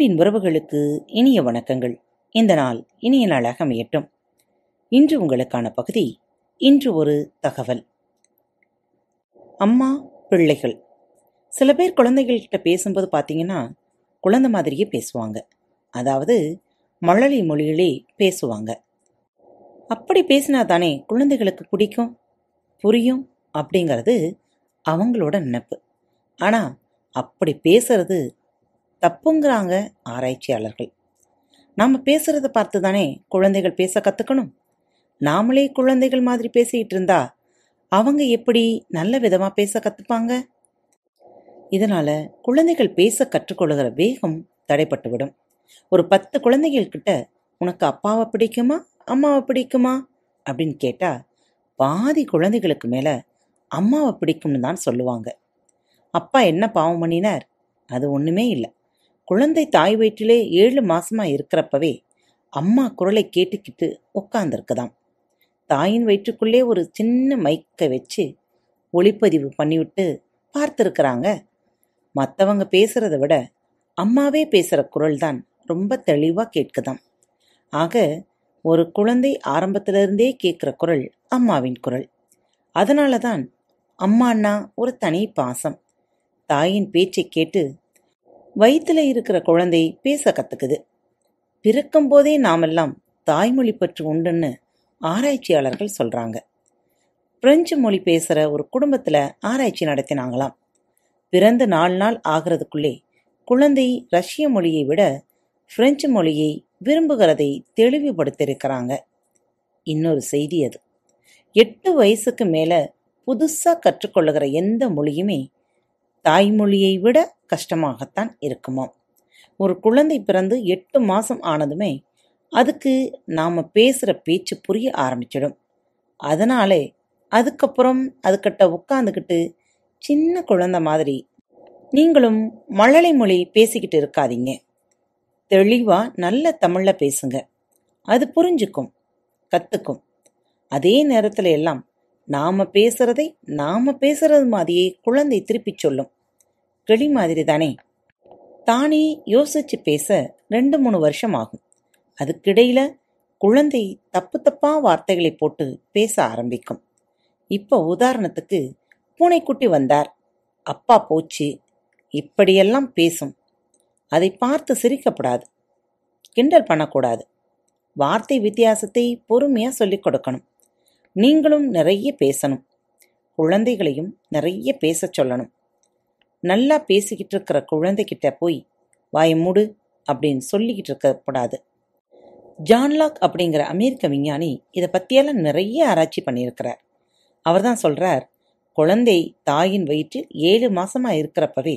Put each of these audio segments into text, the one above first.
அன்பின் உறவுகளுக்கு இனிய வணக்கங்கள். இந்த நாள் இனிய நாளாக அமையட்டும். இன்று உங்களுக்கான பகுதி இன்று ஒரு தகவல். அம்மா பிள்ளைகள். சில பேர் குழந்தைகள்கிட்ட பேசும்போது பார்த்தீங்கன்னா குழந்தை மாதிரியே பேசுவாங்க. அதாவது மழலை மொழியிலே பேசுவாங்க. அப்படி பேசினா தானே குழந்தைகளுக்கு பிடிக்கும்? புரியும் அப்படிங்கிறது அவங்களோட நினைப்பு. ஆனால் அப்படி பேசுறது தப்புங்கிறாங்க ஆராய்ச்சியாளர்கள். நாம் பேசுறத பார்த்து தானே குழந்தைகள் பேச கற்றுக்கணும் நாமளே குழந்தைகள் மாதிரி பேசிக்கிட்டு இருந்தா அவங்க எப்படி நல்ல விதமாக பேச கற்றுப்பாங்க இதனால் குழந்தைகள் பேச கற்றுக்கொள்கிற வேகம் தடைப்பட்டுவிடும். ஒரு பத்து குழந்தைகள் கிட்ட உனக்கு அப்பாவை பிடிக்குமா அம்மாவை பிடிக்குமா அப்படின்னு கேட்டால் பாதி குழந்தைகளுக்கு மேலே அம்மாவை பிடிக்கும்னு தான் சொல்லுவாங்க. அப்பா என்ன பாவம் பண்ணினார்? அது ஒன்றுமே இல்லை. குழந்தை தாய் வயிற்றிலே ஏழு மாசமா இருக்கிறப்பவே அம்மா குரலை கேட்டுக்கிட்டு உட்காந்துருக்குதாம் தாயின் வயிற்றுக்குள்ளே ஒரு சின்ன மைக்கை வச்சு ஒளிப்பதிவு பண்ணிவிட்டு பார்த்துருக்குறாங்க. மற்றவங்க பேசுறத விட அம்மாவே பேசுகிற குரல் தான் ரொம்ப தெளிவாக கேட்குதாம். ஆக ஒரு குழந்தை ஆரம்பத்திலிருந்தே கேட்குற குரல் அம்மாவின் குரல். அதனால தான் அம்மான்னா ஒரு தனி பாசம். தாயின் பேச்சை கேட்டு வயிற்றுல இருக்கிற குழந்தை பேச கத்துக்குது. பிறக்கும் போதே நாமெல்லாம் தாய்மொழி பற்று உண்டுன்னு ஆராய்ச்சியாளர்கள் சொல்றாங்க. பிரெஞ்சு மொழி பேசுகிற ஒரு குடும்பத்தில் ஆராய்ச்சி நடத்தினாங்களாம். பிறந்து நாலு நாள் ஆகிறதுக்குள்ளே குழந்தை ரஷ்ய மொழியை விட பிரெஞ்சு மொழியை விரும்புகிறதை தெளிவுபடுத்தியிருக்கிறாங்க. இன்னொரு செய்தி அது. எட்டு வயசுக்கு மேலே புதுசாக கற்றுக்கொள்ளுகிற எந்த மொழியுமே தாய்மொழியை விட கஷ்டமாகத்தான் இருக்குமாம் ஒரு குழந்தை பிறந்து எட்டு மாசம் ஆனதுமே அதுக்கு நாம பேசுற பேச்சு புரிய ஆரம்பிச்சிடும். அதனாலே அதுக்கப்புறம் அதுக்கிட்ட உட்காந்துக்கிட்டு சின்ன குழந்தை மாதிரி நீங்களும் மழலை மொழி பேசிக்கிட்டு இருக்காதீங்க. தெளிவா நல்ல தமிழ்ல பேசுங்க. அது புரிஞ்சுக்கும் கத்துக்கும். அதே நேரத்துல எல்லாம் நாம பேசுறதை நாம பேசுறது மாதிரியே குழந்தை திருப்பிச் சொல்லும். கிளி மாதிரி தானே தானே யோசிச்சு பேச ரெண்டு மூணு வருஷம் ஆகும். அதுக்கிடையில குழந்தை தப்பு தப்பா வார்த்தைகளை போட்டு பேச ஆரம்பிக்கும். இப்போ உதாரணத்துக்கு பூனைக்குட்டி வந்தார். அப்பா போச்சு. இப்படியெல்லாம் பேசும். அதை பார்த்து சிரிக்கப்படாது. கிண்டல் பண்ணக்கூடாது. வார்த்தை வித்தியாசத்தை பொறுமையா சொல்லிக் கொடுக்கணும். நீங்களும் நிறைய பேசணும். குழந்தைகளையும் நிறைய பேச சொல்லணும். நல்லா பேசிக்கிட்டு இருக்கிற குழந்தைகிட்ட போய் வாய மூடு அப்படின்னு சொல்லிக்கிட்டு இருக்கக்கூடாது. ஜான்லாக் அப்படிங்கிற அமெரிக்க விஞ்ஞானி இதை பற்றியெல்லாம் நிறைய ஆராய்ச்சி பண்ணியிருக்கிறார். அவர் தான் சொல்கிறார் குழந்தை தாயின் வயிற்றில் ஏழு மாதமாக இருக்கிறப்பவே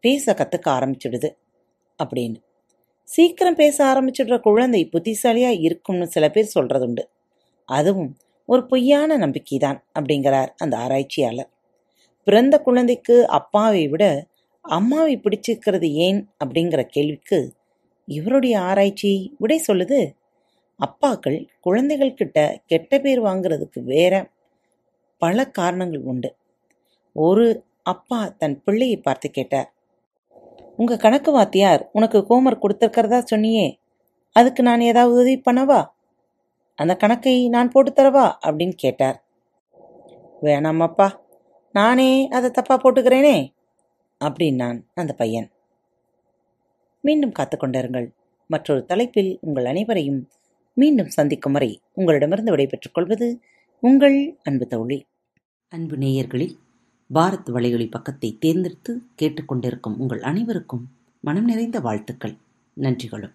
பேச கற்றுக்க ஆரம்பிச்சிடுது அப்படின்னு. சீக்கிரம் பேச ஆரம்பிச்சிடுற குழந்தை புத்திசாலியாக இருக்கும்னு சில பேர் சொல்கிறதுண்டு அதுவும் ஒரு பொய்யான நம்பிக்கைதான் அப்படிங்கிறார் அந்த ஆராய்ச்சியாளர். பிறந்த குழந்தைக்கு அப்பாவை விட அம்மாவை பிடிச்சிருக்கிறது ஏன் அப்படிங்கிற கேள்விக்கு இவருடைய ஆராய்ச்சி விடை சொல்லுது அப்பாக்கள் குழந்தைகள் கிட்ட கெட்ட பேர் வாங்குறதுக்கு வேற பல காரணங்கள் உண்டு. ஒரு அப்பா தன் பிள்ளையை பார்த்து கேட்டார் உங்கள் கணக்கு வாத்தியார் உனக்கு கோமர் கொடுத்துருக்கிறதா சொன்னியே அதுக்கு நான் ஏதாவது உதவி பண்ணவா? அந்த கணக்கை நான் போட்டு தரவா அப்படின்னு கேட்டார். வேணாமப்பா. நானே அதை தப்பா போட்டுக்கிறேனே அப்படின்னான் அந்த பையன். மீண்டும் காத்துக்கொண்டிருங்கள் மற்றொரு தலைப்பில் உங்கள் அனைவரையும் மீண்டும் சந்திக்கும் வரை உங்களிடமிருந்து விடைபெற்றுக் கொள்வது உங்கள் அன்பு தோழி. அன்பு நேயர்களில் பாரத் வலையொலி பக்கத்தை தேர்ந்தெடுத்து கேட்டுக்கொண்டிருக்கும் உங்கள் அனைவருக்கும் மனம் நிறைந்த வாழ்த்துக்கள். நன்றிகளும்.